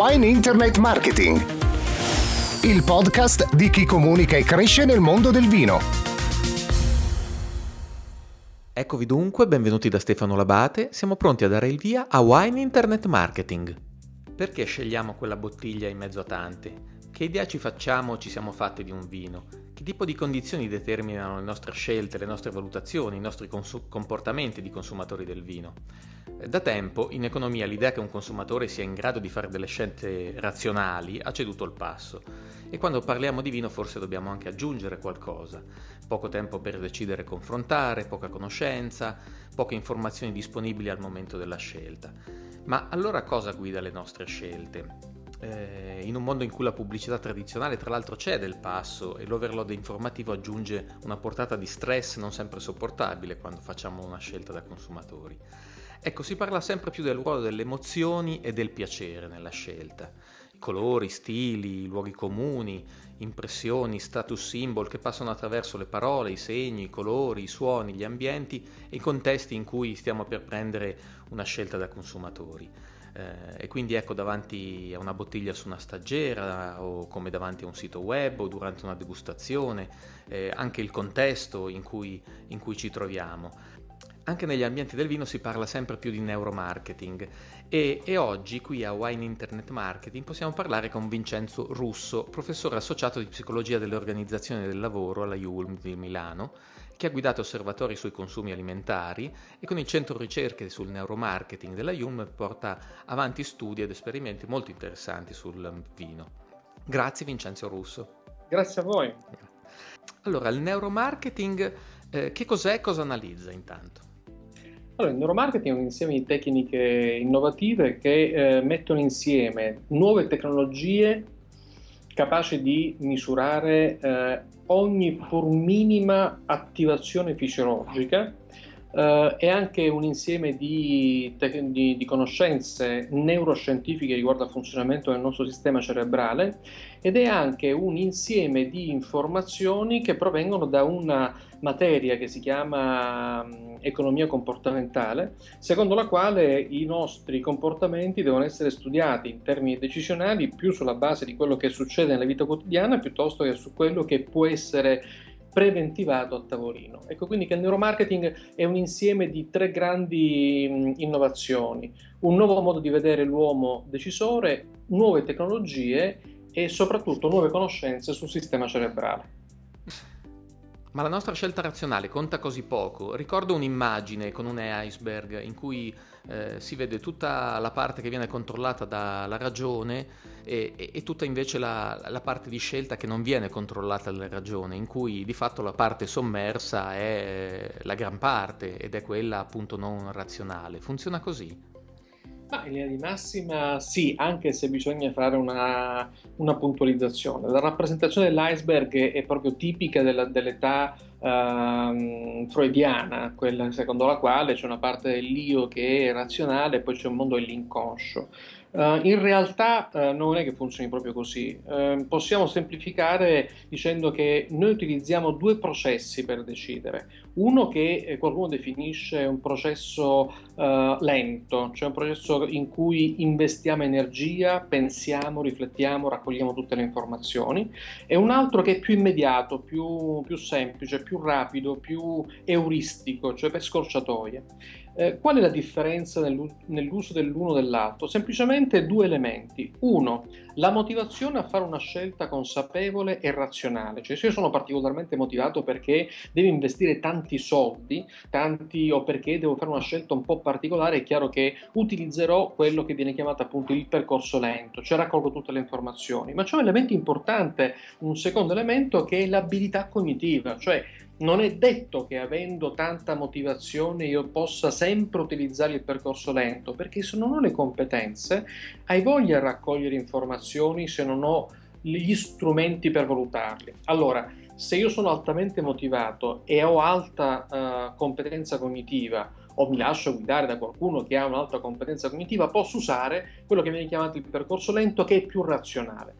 Wine Internet Marketing, il podcast di chi comunica e cresce nel mondo del vino. Eccovi dunque, benvenuti da Stefano Labate, siamo pronti a dare il via a Wine Internet Marketing. Perché scegliamo quella bottiglia in mezzo a tante? Che idea ci facciamo ci siamo fatti di un vino? Che tipo di condizioni determinano le nostre scelte, le nostre valutazioni, i nostri cons- comportamenti di consumatori del vino? Da tempo in economia l'idea che un consumatore sia in grado di fare delle scelte razionali ha ceduto il passo e quando parliamo di vino forse dobbiamo anche aggiungere qualcosa. Poco tempo per decidere e confrontare, poca conoscenza, poche informazioni disponibili al momento della scelta. Ma allora cosa guida le nostre scelte? Eh, in un mondo in cui la pubblicità tradizionale tra l'altro cede il passo e l'overload informativo aggiunge una portata di stress non sempre sopportabile quando facciamo una scelta da consumatori. Ecco, si parla sempre più del ruolo delle emozioni e del piacere nella scelta. Colori, stili, luoghi comuni, impressioni, status symbol che passano attraverso le parole, i segni, i colori, i suoni, gli ambienti e i contesti in cui stiamo per prendere una scelta da consumatori. Eh, e quindi ecco davanti a una bottiglia su una staggiera o come davanti a un sito web o durante una degustazione, eh, anche il contesto in cui, in cui ci troviamo. Anche negli ambienti del vino si parla sempre più di neuromarketing e, e, oggi qui a Wine Internet Marketing possiamo parlare con Vincenzo Russo, professore associato di psicologia delle organizzazioni del lavoro alla ULM di Milano, che ha guidato osservatori sui consumi alimentari e con il centro ricerche sul neuromarketing della ULM porta avanti studi ed esperimenti molto interessanti sul vino. Grazie Vincenzo Russo. Grazie a voi. Allora, il neuromarketing eh, che cos'è e cosa analizza intanto? Allora, il neuromarketing è un insieme di tecniche innovative che eh, mettono insieme nuove tecnologie capaci di misurare eh, ogni pur minima attivazione fisiologica eh, è anche un insieme di, di, di, conoscenze neuroscientifiche riguardo al funzionamento del nostro sistema cerebrale ed è anche un insieme di informazioni che provengono da una materia che si chiama economia comportamentale, secondo la quale i nostri comportamenti devono essere studiati in termini decisionali più sulla base di quello che succede nella vita quotidiana piuttosto che su quello che può essere preventivato a tavolino. Ecco quindi che il neuromarketing è un insieme di tre grandi innovazioni, un nuovo modo di vedere l'uomo decisore, nuove tecnologie e soprattutto nuove conoscenze sul sistema cerebrale. Ma la nostra scelta razionale conta così poco. Ricordo un'immagine con un iceberg in cui eh, si vede tutta la parte che viene controllata dalla ragione e, e, e tutta invece la, la, parte di scelta che non viene controllata dalla ragione, in cui di fatto la parte sommersa è la gran parte ed è quella appunto non razionale. Funziona così? Ma in linea di massima sì, anche se bisogna fare una, una puntualizzazione. La rappresentazione dell'iceberg è proprio tipica della, dell'età uh, freudiana, quella secondo la quale c'è una parte dell'io che è razionale e poi c'è un mondo dell'inconscio. Uh, in realtà uh, non è che funzioni proprio così. Uh, possiamo semplificare dicendo che noi utilizziamo due processi per decidere. Uno che eh, qualcuno definisce un processo lento, cioè un processo in cui investiamo energia, pensiamo, riflettiamo, raccogliamo tutte le informazioni, e un altro che è più immediato, più, più semplice, più rapido, più euristico, cioè per scorciatoie. Eh, qual è la differenza nell'uso dell'uno e dell'altro? Semplicemente due elementi. Uno, la motivazione a fare una scelta consapevole e razionale. Cioè se io sono particolarmente motivato perché devo investire tanti soldi, tanti o perché devo fare una scelta un po' particolare, è chiaro che utilizzerò quello che viene chiamato appunto il percorso lento, cioè raccolgo tutte le informazioni. Ma c'è un elemento importante, un secondo elemento che è l'abilità cognitiva, cioè non è detto che avendo tanta motivazione io possa sempre utilizzare il percorso lento, perché se non ho le competenze, hai voglia di raccogliere informazioni se non ho gli strumenti per valutarli. Allora, se io sono altamente motivato e ho alta uh, competenza cognitiva o mi lascio guidare da qualcuno che ha un'alta competenza cognitiva, posso usare quello che viene chiamato il percorso lento che è più razionale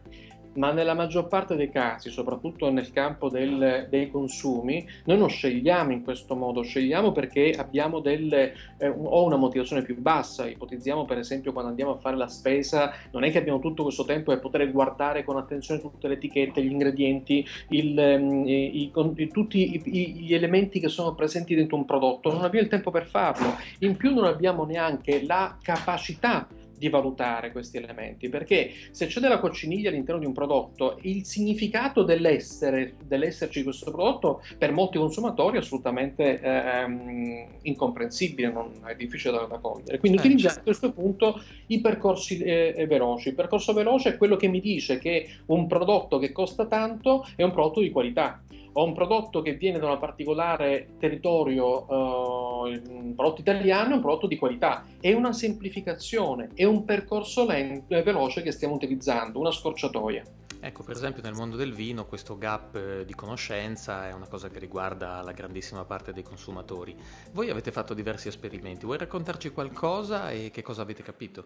ma nella maggior parte dei casi, soprattutto nel campo del, dei consumi, noi non scegliamo in questo modo, scegliamo perché abbiamo delle, eh, o una motivazione più bassa, ipotizziamo per esempio quando andiamo a fare la spesa, non è che abbiamo tutto questo tempo per poter guardare con attenzione tutte le etichette, gli ingredienti, il, ehm, i, i, tutti i, gli elementi che sono presenti dentro un prodotto, non abbiamo il tempo per farlo, in più non abbiamo neanche la capacità di valutare questi elementi, perché se c'è della cocciniglia all'interno di un prodotto, il significato dell'essere, dell'esserci questo prodotto per molti consumatori è assolutamente ehm, incomprensibile, non è difficile da, da cogliere. Quindi eh, utilizziamo a questo punto i percorsi eh, veloci. Il percorso veloce è quello che mi dice che un prodotto che costa tanto è un prodotto di qualità ho un prodotto che viene da un particolare territorio, uh, un prodotto italiano, un prodotto di qualità. È una semplificazione, è un percorso lento e veloce che stiamo utilizzando, una scorciatoia. Ecco, per esempio nel mondo del vino questo gap eh, di conoscenza è una cosa che riguarda la grandissima parte dei consumatori. Voi avete fatto diversi esperimenti, vuoi raccontarci qualcosa e che cosa avete capito?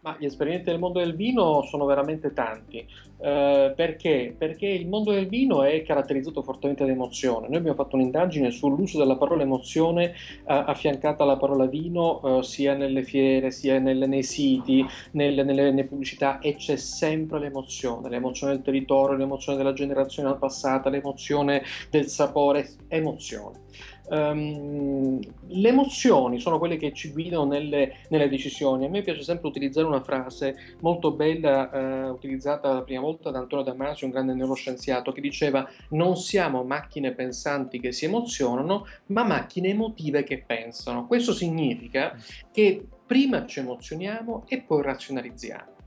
Ma gli esperimenti nel mondo del vino sono veramente tanti. Eh, perché? Perché il mondo del vino è caratterizzato fortemente da emozione. Noi abbiamo fatto un'indagine sull'uso della parola emozione eh, affiancata alla parola vino, eh, sia nelle fiere, sia nelle, nei siti, nelle, nelle, nelle, pubblicità, e c'è sempre l'emozione, l'emozione del territorio, l'emozione della generazione passata, l'emozione del sapore, emozione. Um, le emozioni sono quelle che ci guidano nelle, nelle, decisioni. A me piace sempre utilizzare una frase molto bella, uh, utilizzata la prima volta da Antonio Damasio, un grande neuroscienziato, che diceva: Non siamo macchine pensanti che si emozionano, ma macchine emotive che pensano. Questo significa che prima ci emozioniamo e poi razionalizziamo.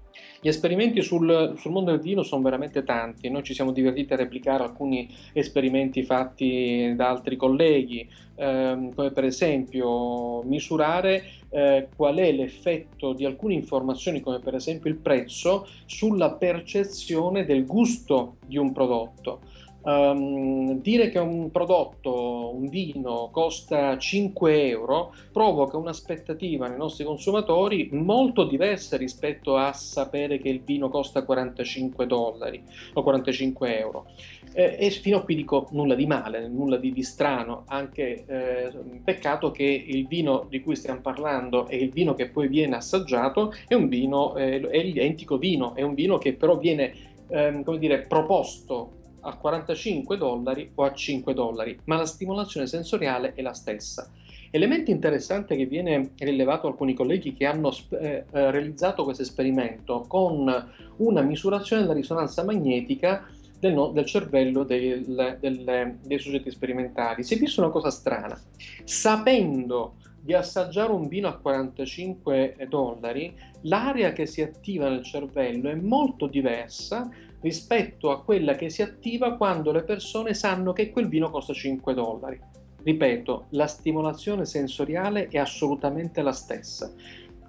Gli esperimenti sul, sul, mondo del vino sono veramente tanti, noi ci siamo divertiti a replicare alcuni esperimenti fatti da altri colleghi, ehm, come per esempio misurare eh, qual è l'effetto di alcune informazioni, come per esempio il prezzo, sulla percezione del gusto di un prodotto. Um, dire che un prodotto, un vino, costa 5 euro provoca un'aspettativa nei nostri consumatori molto diversa rispetto a sapere che il vino costa 45 dollari o 45 euro. Eh, e fino a qui dico nulla di male, nulla di, di strano, anche eh, peccato che il vino di cui stiamo parlando e il vino che poi viene assaggiato è un vino, eh, è l'identico vino, è un vino che però viene ehm, come dire, proposto a 45 dollari o a 5 dollari, ma la stimolazione sensoriale è la stessa. Elemento interessante che viene rilevato da alcuni colleghi che hanno eh, eh, realizzato questo esperimento con una misurazione della risonanza magnetica del, no, del cervello del, del, dei soggetti sperimentali. Si è visto una cosa strana. Sapendo di assaggiare un vino a 45 dollari, l'area che si attiva nel cervello è molto diversa rispetto a quella che si attiva quando le persone sanno che quel vino costa 5 dollari. Ripeto, la stimolazione sensoriale è assolutamente la stessa.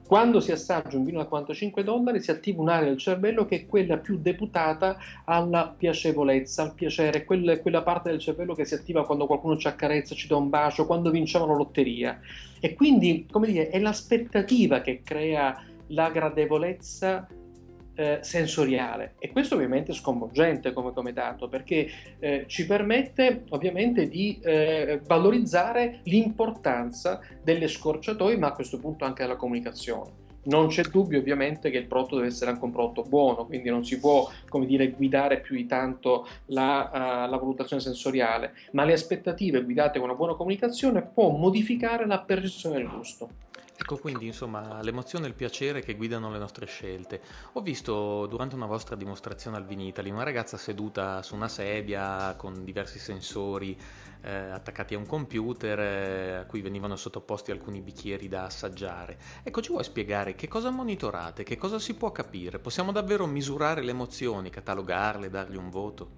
Quando si assaggia un vino da 45 dollari si attiva un'area del cervello che è quella più deputata alla piacevolezza, al piacere, quella, parte del cervello che si attiva quando qualcuno ci accarezza, ci dà un bacio, quando vinciamo la lotteria. E quindi, come dire, è l'aspettativa che crea la gradevolezza eh, sensoriale e questo ovviamente è sconvolgente come, dato perché eh, ci permette ovviamente di eh, valorizzare l'importanza delle scorciatoie ma a questo punto anche della comunicazione. Non c'è dubbio ovviamente che il prodotto deve essere anche un prodotto buono, quindi non si può dire, guidare più di tanto la, uh, la valutazione sensoriale, ma le aspettative guidate con una buona comunicazione può modificare la percezione del gusto. Ecco quindi insomma l'emozione e il piacere che guidano le nostre scelte. Ho visto durante una vostra dimostrazione al Vinitali una ragazza seduta su una sedia con diversi sensori eh, attaccati a un computer eh, a cui venivano sottoposti alcuni bicchieri da assaggiare. Ecco, ci vuoi spiegare che cosa monitorate, che cosa si può capire? Possiamo davvero misurare le emozioni, catalogarle, dargli un voto?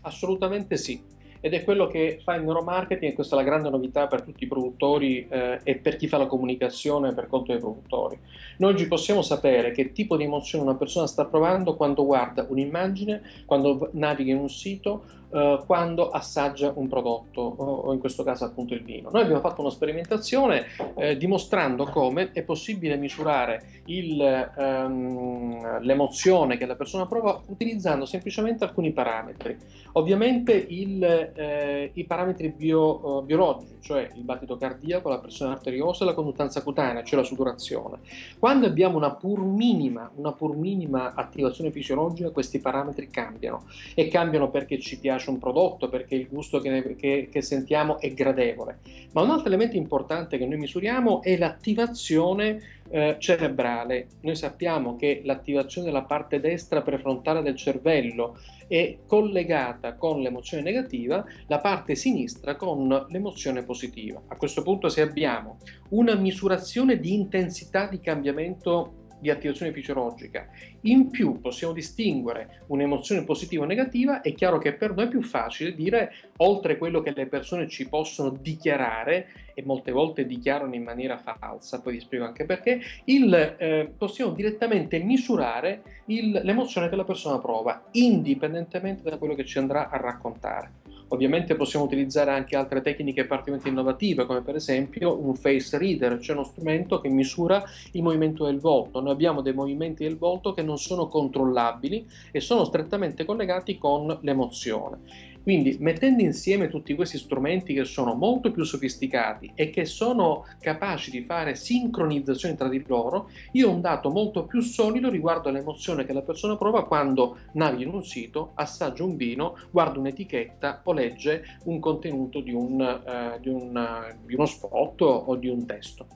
Assolutamente sì ed è quello che fa il neuromarketing e questa è la grande novità per tutti i produttori eh, e per chi fa la comunicazione per conto dei produttori. Noi oggi possiamo sapere che tipo di emozione una persona sta provando quando guarda un'immagine, quando naviga in un sito eh, quando assaggia un prodotto, o in questo caso appunto il vino. Noi abbiamo fatto una sperimentazione eh, dimostrando come è possibile misurare il, ehm, l'emozione che la persona prova utilizzando semplicemente alcuni parametri. Ovviamente il, eh, i parametri bio, uh, biologici, cioè il battito cardiaco, la pressione arteriosa e la conduttanza cutanea, cioè la sudorazione. Quando abbiamo una pur minima, una pur minima attivazione fisiologica, questi parametri cambiano e cambiano perché ci piace un prodotto, perché il gusto che, che, che sentiamo è gradevole. Ma un altro elemento importante che noi misuriamo è l'attivazione eh, cerebrale. Noi sappiamo che l'attivazione della parte destra prefrontale del cervello è collegata con l'emozione negativa, la parte sinistra con l'emozione positiva. A questo punto se abbiamo una misurazione di intensità di cambiamento di attivazione fisiologica. In più possiamo distinguere un'emozione positiva o negativa, è chiaro che per noi è più facile dire, oltre quello che le persone ci possono dichiarare, e molte volte dichiarano in maniera falsa, poi vi spiego anche perché, il, eh, possiamo direttamente misurare il, l'emozione che la persona prova, indipendentemente da quello che ci andrà a raccontare. Ovviamente possiamo utilizzare anche altre tecniche particolarmente innovative, come per esempio un face reader, cioè uno strumento che misura il movimento del volto. Noi abbiamo dei movimenti del volto che non sono controllabili e sono strettamente collegati con l'emozione. Quindi mettendo insieme tutti questi strumenti che sono molto più sofisticati e che sono capaci di fare sincronizzazione tra di loro, io ho un dato molto più solido riguardo all'emozione che la persona prova quando naviga in un sito, assaggia un vino, guarda un'etichetta o legge un contenuto di, un, eh, di, un, di uno spot o di un testo.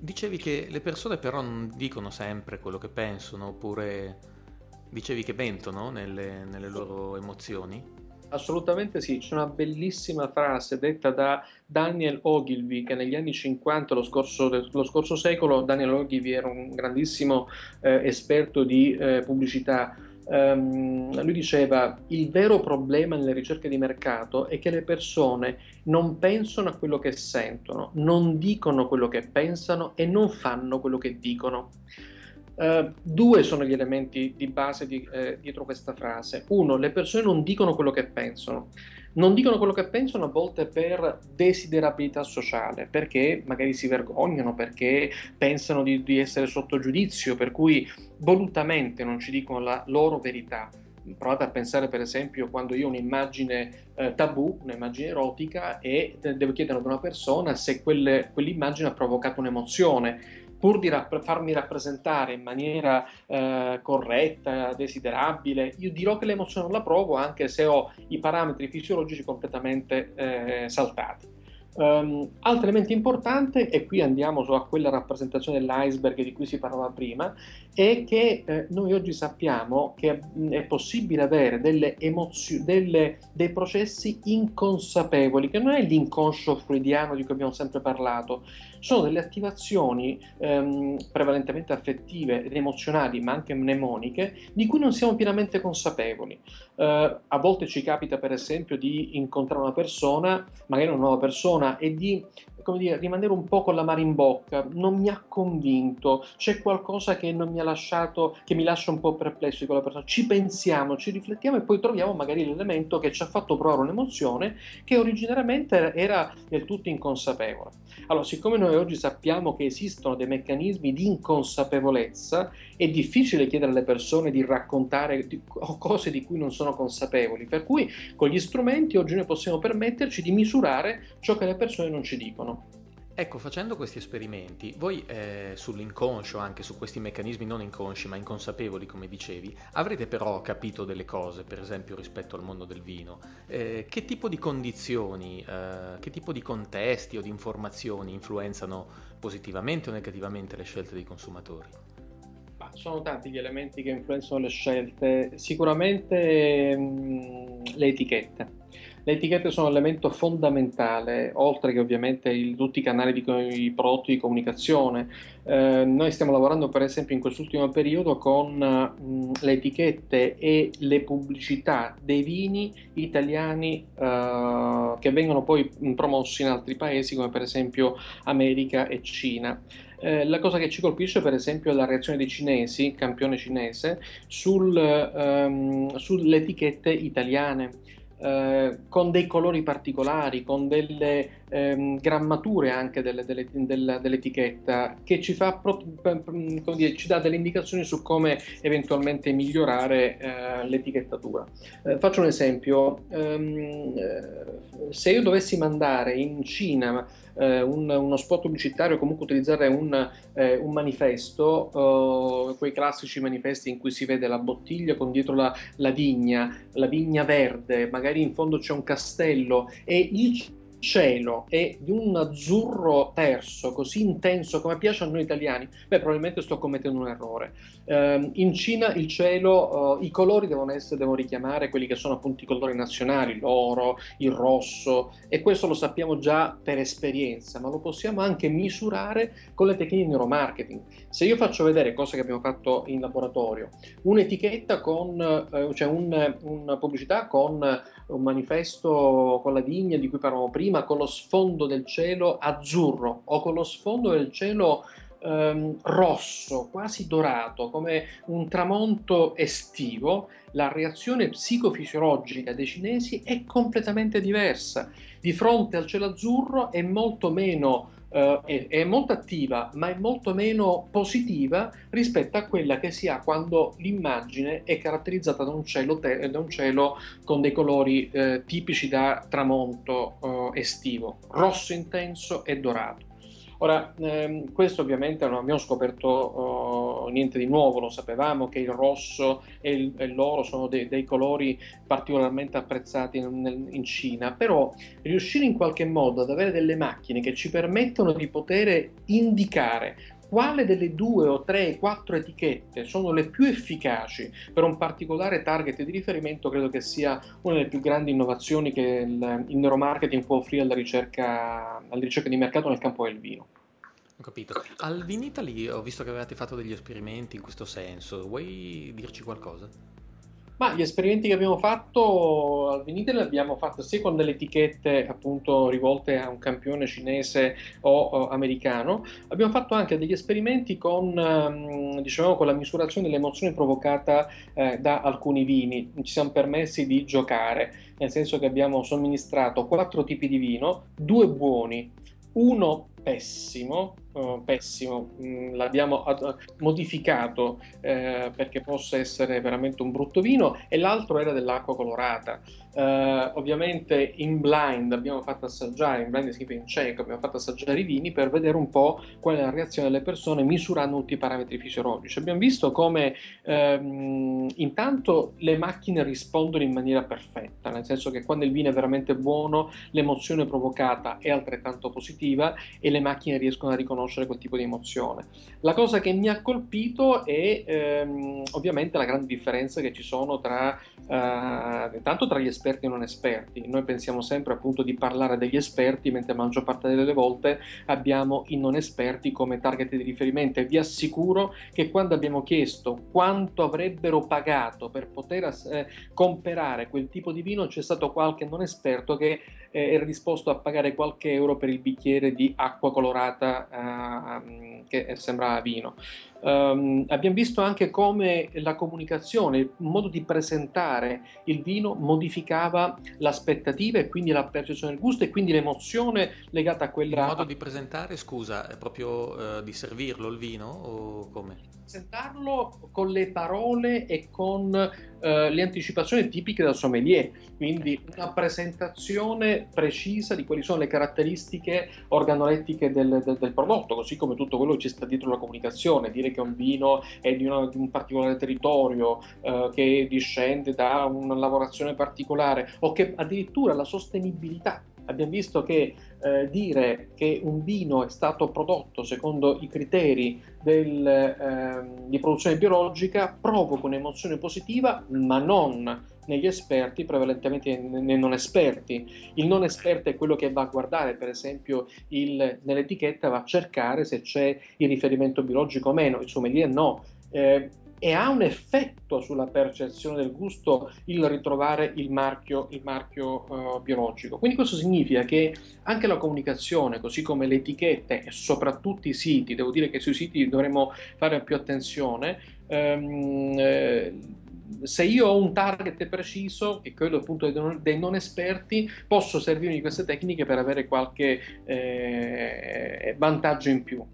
Dicevi che le persone però non dicono sempre quello che pensano oppure Dicevi che ventono nelle, nelle loro emozioni? Assolutamente sì, c'è una bellissima frase detta da Daniel Ogilvy che negli anni 50, lo scorso, lo scorso secolo, Daniel Ogilvy era un grandissimo eh, esperto di eh, pubblicità. Um, lui diceva il vero problema nelle ricerche di mercato è che le persone non pensano a quello che sentono, non dicono quello che pensano e non fanno quello che dicono. Uh, due sono gli elementi di base di, eh, dietro questa frase. Uno, le persone non dicono quello che pensano. Non dicono quello che pensano a volte per desiderabilità sociale, perché magari si vergognano, perché pensano di, di essere sotto giudizio, per cui volutamente non ci dicono la loro verità. Provate a pensare, per esempio, quando io ho un'immagine eh, tabù, un'immagine erotica, e devo chiedere ad una persona se quelle, quell'immagine ha provocato un'emozione pur di rapp- farmi rappresentare in maniera eh, corretta, desiderabile, io dirò che l'emozione la provo anche se ho i parametri fisiologici completamente eh, saltati. Um, altro elemento importante, e qui andiamo a quella rappresentazione dell'iceberg di cui si parlava prima, è che eh, noi oggi sappiamo che è possibile avere delle emozioni, delle, dei processi inconsapevoli, che non è l'inconscio freudiano di cui abbiamo sempre parlato, sono delle attivazioni ehm, prevalentemente affettive ed emozionali, ma anche mnemoniche, di cui non siamo pienamente consapevoli. Eh, a volte ci capita, per esempio, di incontrare una persona, magari una nuova persona, e di come dire, rimanere un po' con la mano in bocca, non mi ha convinto, c'è qualcosa che non mi ha lasciato, che mi lascia un po' perplesso di quella persona. Ci pensiamo, ci riflettiamo e poi troviamo magari l'elemento che ci ha fatto provare un'emozione che originariamente era del tutto inconsapevole. Allora, siccome noi oggi sappiamo che esistono dei meccanismi di inconsapevolezza, è difficile chiedere alle persone di raccontare cose di cui non sono consapevoli, per cui con gli strumenti oggi noi possiamo permetterci di misurare ciò che le persone non ci dicono. Ecco, facendo questi esperimenti, voi eh, sull'inconscio, anche su questi meccanismi non inconsci ma inconsapevoli, come dicevi, avrete però capito delle cose, per esempio rispetto al mondo del vino. Eh, che tipo di condizioni, eh, che tipo di contesti o di informazioni influenzano positivamente o negativamente le scelte dei consumatori? Sono tanti gli elementi che influenzano le scelte, sicuramente mh, mm, le etichette le etichette sono un elemento fondamentale, oltre che ovviamente il, tutti i canali di i prodotti di comunicazione. Eh, noi stiamo lavorando per esempio in quest'ultimo periodo con mh, le etichette e le pubblicità dei vini italiani eh, che vengono poi promossi in altri paesi come per esempio America e Cina. Eh, la cosa che ci colpisce, per esempio, è la reazione dei cinesi, campione cinese, sul, ehm, sulle etichette italiane. Eh, con dei colori particolari, con delle ehm, grammature anche delle, delle, della, dell'etichetta che ci, fa, dire, ci, dà delle indicazioni su come eventualmente migliorare eh, l'etichettatura. Eh, faccio un esempio, um, se io dovessi mandare in Cina eh, un, uno spot pubblicitario comunque utilizzare un, eh, un manifesto, quei classici manifesti in cui si vede la bottiglia con dietro la, la vigna, la vigna verde, magari in fondo c'è un castello e il cielo è di un azzurro terso così intenso come piace a noi italiani, beh, probabilmente sto commettendo un errore. Eh, in Cina il cielo, eh, i colori devono, essere, devono richiamare quelli che sono appunto i colori nazionali, l'oro, il rosso, e questo lo sappiamo già per esperienza, ma lo possiamo anche misurare con le tecniche di neuromarketing. Se io faccio vedere, cosa che abbiamo fatto in laboratorio, un'etichetta con, eh, cioè un, una pubblicità con un manifesto con la vigna di cui parlavamo prima, con lo sfondo del cielo azzurro o con lo sfondo del cielo ehm, rosso, quasi dorato, come un tramonto estivo, la reazione psicofisiologica dei cinesi è completamente diversa. Di fronte al cielo azzurro è molto meno uh, è, è, molto attiva, ma è molto meno positiva rispetto a quella che si ha quando l'immagine è caratterizzata da un cielo, te- da un cielo con dei colori uh, tipici da tramonto uh, estivo, rosso intenso e dorato. Ora, ehm, questo ovviamente non abbiamo scoperto oh, niente di nuovo, lo sapevamo che il rosso e, il, e l'oro sono de, dei colori particolarmente apprezzati in, in, Cina, però riuscire in qualche modo ad avere delle macchine che ci permettono di poter indicare quale delle due o tre, quattro etichette sono le più efficaci per un particolare target di riferimento, credo che sia una delle più grandi innovazioni che il, il neuromarketing può offrire alla ricerca, alla ricerca di mercato nel campo del vino. Ho capito. Al Vinitaly ho visto che avevate fatto degli esperimenti in questo senso, vuoi dirci qualcosa? Ma gli esperimenti che abbiamo fatto al Vinitaly li abbiamo fatto sia con delle etichette appunto rivolte a un campione cinese o, o americano, abbiamo fatto anche degli esperimenti con, um, diciamo, con la misurazione dell'emozione provocata eh, da alcuni vini. Ci siamo permessi di giocare, nel senso che abbiamo somministrato quattro tipi di vino, due buoni, uno pessimo uh, pessimo, mm, l'abbiamo modificato eh, perché possa essere veramente un brutto vino e l'altro era dell'acqua colorata. Uh, ovviamente in blind abbiamo fatto assaggiare, in blind significa in cieco, abbiamo fatto assaggiare i vini per vedere un po' qual è la reazione delle persone misurando tutti i parametri fisiologici. Abbiamo visto come um, intanto le macchine rispondono in maniera perfetta, nel senso che quando il vino è veramente buono l'emozione provocata è altrettanto positiva e le macchine riescono a riconoscere conoscere quel tipo di emozione. La cosa che mi ha colpito è ehm, ovviamente la grande differenza che ci sono tra, eh, intanto tra gli esperti e non esperti. Noi pensiamo sempre appunto di parlare degli esperti, mentre la maggior parte delle volte abbiamo i non esperti come target di riferimento e vi assicuro che quando abbiamo chiesto quanto avrebbero pagato per poter eh, comprare quel tipo di vino c'è stato qualche non esperto che eh, era disposto a pagare qualche euro per il bicchiere di acqua colorata uh, che sembra vino. Um, abbiamo visto anche come la comunicazione, il modo di presentare il vino modificava l'aspettativa e quindi la percezione del gusto e quindi l'emozione legata a quella... Il modo di presentare, scusa, è proprio uh, di servirlo il vino o come? presentarlo con le parole e con eh, le anticipazioni tipiche del sommelier, quindi una presentazione precisa di quali sono le caratteristiche organolettiche del, del, del, prodotto, così come tutto quello che ci sta dietro la comunicazione, dire che un vino è di, una, di un particolare territorio, eh, che discende da una lavorazione particolare o che addirittura la sostenibilità abbiamo visto che eh, dire che un vino è stato prodotto secondo i criteri del, eh, di produzione biologica provoca un'emozione positiva, ma non negli esperti, prevalentemente nei non esperti. Il non esperto è quello che va a guardare, per esempio, il, nell'etichetta va a cercare se c'è il riferimento biologico o meno, il sommelier no. Eh, e ha un effetto sulla percezione del gusto il ritrovare il marchio, il marchio uh, biologico. Quindi questo significa che anche la comunicazione, così come le etichette e soprattutto i siti, devo dire che sui siti dovremmo fare più attenzione, um, eh, se io ho un target preciso, che è quello appunto dei non, dei non, esperti, posso servirmi di queste tecniche per avere qualche eh, vantaggio in più.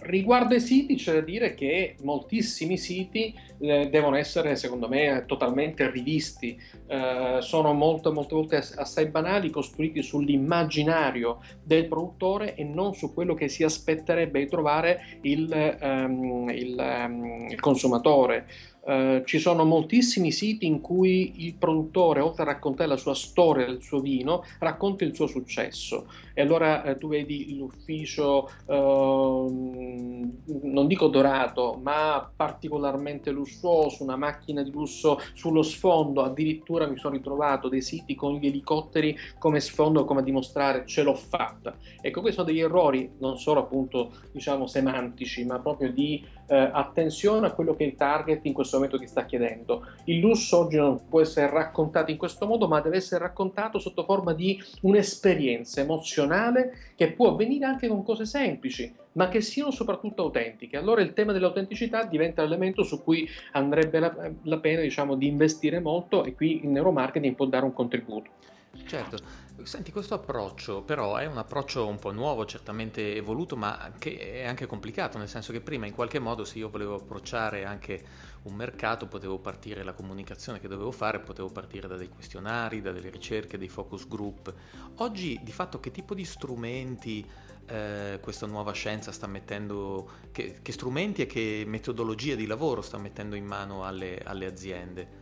Riguardo ai siti, c'è da dire che moltissimi siti eh, devono essere, secondo me, totalmente rivisti. Eh, sono molto, molte volte assai banali, costruiti sull'immaginario del produttore e non su quello che si aspetterebbe di trovare il, um, il, um, il consumatore. Uh, ci sono moltissimi siti in cui il produttore, oltre a raccontare la sua storia del suo vino, racconta il suo successo. E allora uh, tu vedi l'ufficio, uh, non dico dorato, ma particolarmente lussuoso, una macchina di lusso sullo sfondo. Addirittura mi sono ritrovato dei siti con gli elicotteri come sfondo, come a dimostrare ce l'ho fatta. Ecco, questi sono degli errori non solo appunto diciamo semantici, ma proprio di attenzione a quello che il target in questo momento ti sta chiedendo. Il lusso oggi non può essere raccontato in questo modo, ma deve essere raccontato sotto forma di un'esperienza emozionale che può avvenire anche con cose semplici, ma che siano soprattutto autentiche. Allora il tema dell'autenticità diventa l'elemento su cui andrebbe la, la pena diciamo, di investire molto e qui il neuromarketing può dare un contributo. Certo, senti questo approccio però è un approccio un po' nuovo, certamente evoluto, ma che è anche complicato, nel senso che prima in qualche modo se io volevo approcciare anche un mercato potevo partire, la comunicazione che dovevo fare potevo partire da dei questionari, da delle ricerche, dei focus group. Oggi di fatto che tipo di strumenti eh, questa nuova scienza sta mettendo, che, che, strumenti e che metodologie di lavoro sta mettendo in mano alle, alle aziende?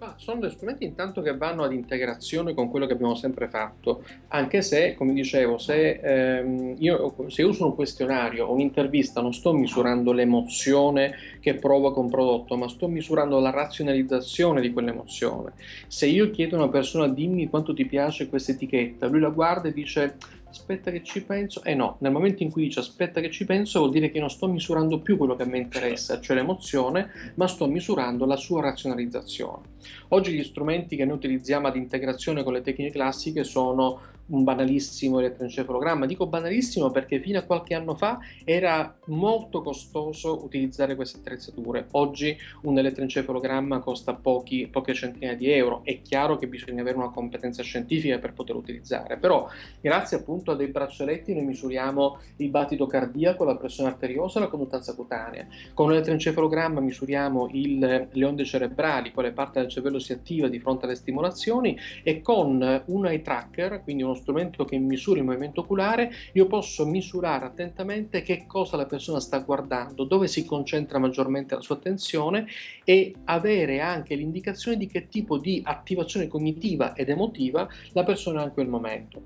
Ma sono dei strumenti intanto che vanno ad integrazione con quello che abbiamo sempre fatto, anche se, come dicevo, se, ehm, io, se uso un questionario o un'intervista non sto misurando l'emozione che provoca un prodotto, ma sto misurando la razionalizzazione di quell'emozione. Se io chiedo a una persona dimmi quanto ti piace questa etichetta, lui la guarda e dice aspetta che ci penso, e eh no, nel momento in cui dice aspetta che ci penso vuol dire che non sto misurando più quello che mi interessa, cioè l'emozione, ma sto misurando la sua razionalizzazione. Oggi gli strumenti che noi utilizziamo ad integrazione con le tecniche classiche sono un banalissimo elettroencefalogramma. Dico banalissimo perché fino a qualche anno fa era molto costoso utilizzare queste attrezzature. Oggi un elettroencefalogramma costa pochi, poche centinaia di euro. È chiaro che bisogna avere una competenza scientifica per poterlo utilizzare, però grazie appunto a dei braccialetti noi misuriamo il battito cardiaco, la pressione arteriosa e la conduttanza cutanea. Con un elettroencefalogramma misuriamo il, le onde cerebrali, quale parte del cervello si attiva di fronte alle stimolazioni e con un eye tracker, quindi uno strumento che misura il movimento oculare, io posso misurare attentamente che cosa la persona sta guardando, dove si concentra maggiormente la sua attenzione e avere anche l'indicazione di che tipo di attivazione cognitiva ed emotiva la persona ha in quel momento.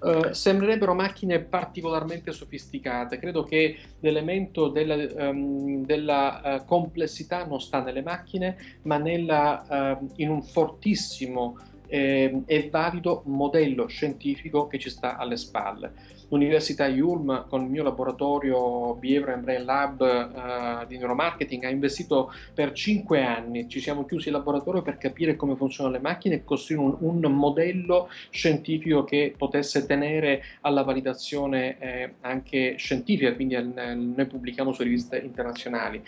Uh, sembrerebbero macchine particolarmente sofisticate. Credo che l'elemento della, um, della uh, complessità non sta nelle macchine, ma nella, uh, in un fortissimo eh, e valido modello scientifico che ci sta alle spalle. L'Università Ulm con il mio laboratorio and Brain Lab eh, di neuromarketing ha investito per cinque anni, ci siamo chiusi in laboratorio per capire come funzionano le macchine e costruire un, un modello scientifico che potesse tenere alla validazione eh, anche scientifica, quindi al, noi pubblichiamo su riviste internazionali.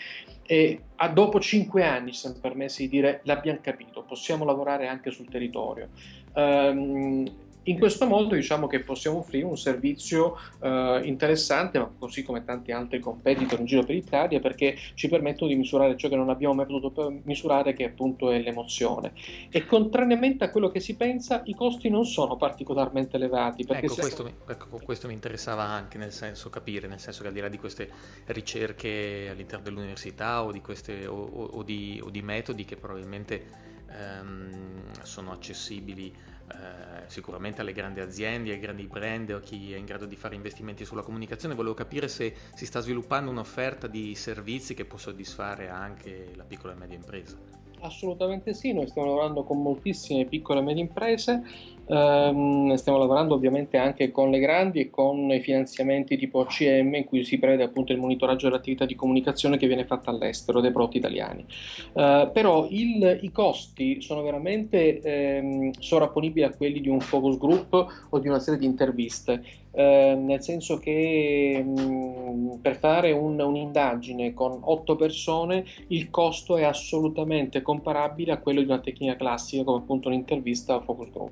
E a, dopo cinque anni ci siamo permessi di dire l'abbiamo capito, possiamo lavorare anche sul territorio. Um, in questo modo diciamo che possiamo offrire un servizio eh, interessante, ma così come tanti altri competitor in giro per l'Italia, perché ci permettono di misurare ciò che non abbiamo mai potuto misurare, che appunto è l'emozione. E contrariamente a quello che si pensa, i costi non sono particolarmente elevati. Ecco, se... questo, mi, ecco, questo mi interessava anche nel senso capire, nel senso che al di là di queste ricerche all'interno dell'università o di, queste, o, o di, o di metodi che probabilmente ehm, sono accessibili eh, sicuramente alle grandi aziende, ai grandi brand o a chi è in grado di fare investimenti sulla comunicazione. Volevo capire se si sta sviluppando un'offerta di servizi che può soddisfare anche la piccola e media impresa. Assolutamente sì, noi stiamo lavorando con moltissime piccole e medie imprese Um, stiamo lavorando ovviamente anche con le grandi e con i finanziamenti tipo OCM in cui si prevede appunto il monitoraggio dell'attività di comunicazione che viene fatta all'estero dei prodotti italiani. Uh, però il, i costi sono veramente um, sovrapponibili a quelli di un focus group o di una serie di interviste. Uh, nel senso che um, per fare un, un'indagine con otto persone il costo è assolutamente comparabile a quello di una tecnica classica come appunto un'intervista a focus group.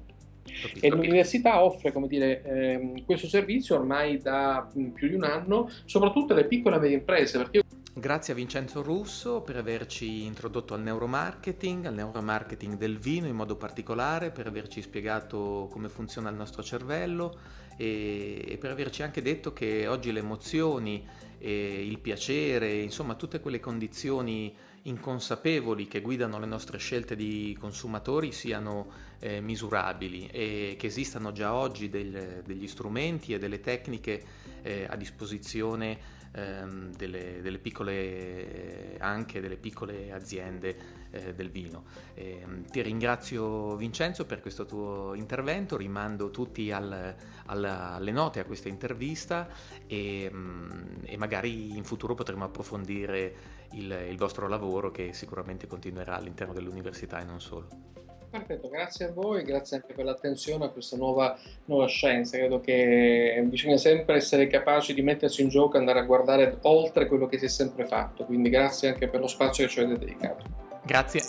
Capito, e l'università offre come dire, ehm, questo servizio ormai da più di un anno, soprattutto alle piccole e medie imprese. Perché... Grazie a Vincenzo Russo per averci introdotto al neuromarketing, al neuromarketing del vino in modo particolare, per averci spiegato come funziona il nostro cervello e, e per averci anche detto che oggi le emozioni, il piacere, insomma tutte quelle condizioni inconsapevoli che guidano le nostre scelte di consumatori siano eh, misurabili e che esistano già oggi del, degli strumenti e delle tecniche eh, a disposizione ehm, delle, delle, piccole, anche delle piccole aziende eh, del vino. Eh, ti ringrazio Vincenzo per questo tuo intervento, rimando tutti al, al, alle note a questa intervista e, mm, e, magari in futuro potremo approfondire il, il vostro lavoro che sicuramente continuerà all'interno dell'università e non solo. Perfetto, grazie a voi, grazie anche per l'attenzione a questa nuova, nuova, scienza. Credo che bisogna sempre essere capaci di mettersi in gioco e andare a guardare oltre quello che si è sempre fatto. Quindi grazie anche per lo spazio che ci avete dedicato. Grazie.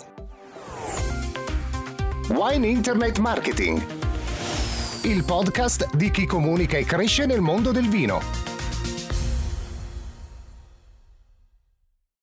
Wine Internet Marketing, il podcast di chi comunica e cresce nel mondo del vino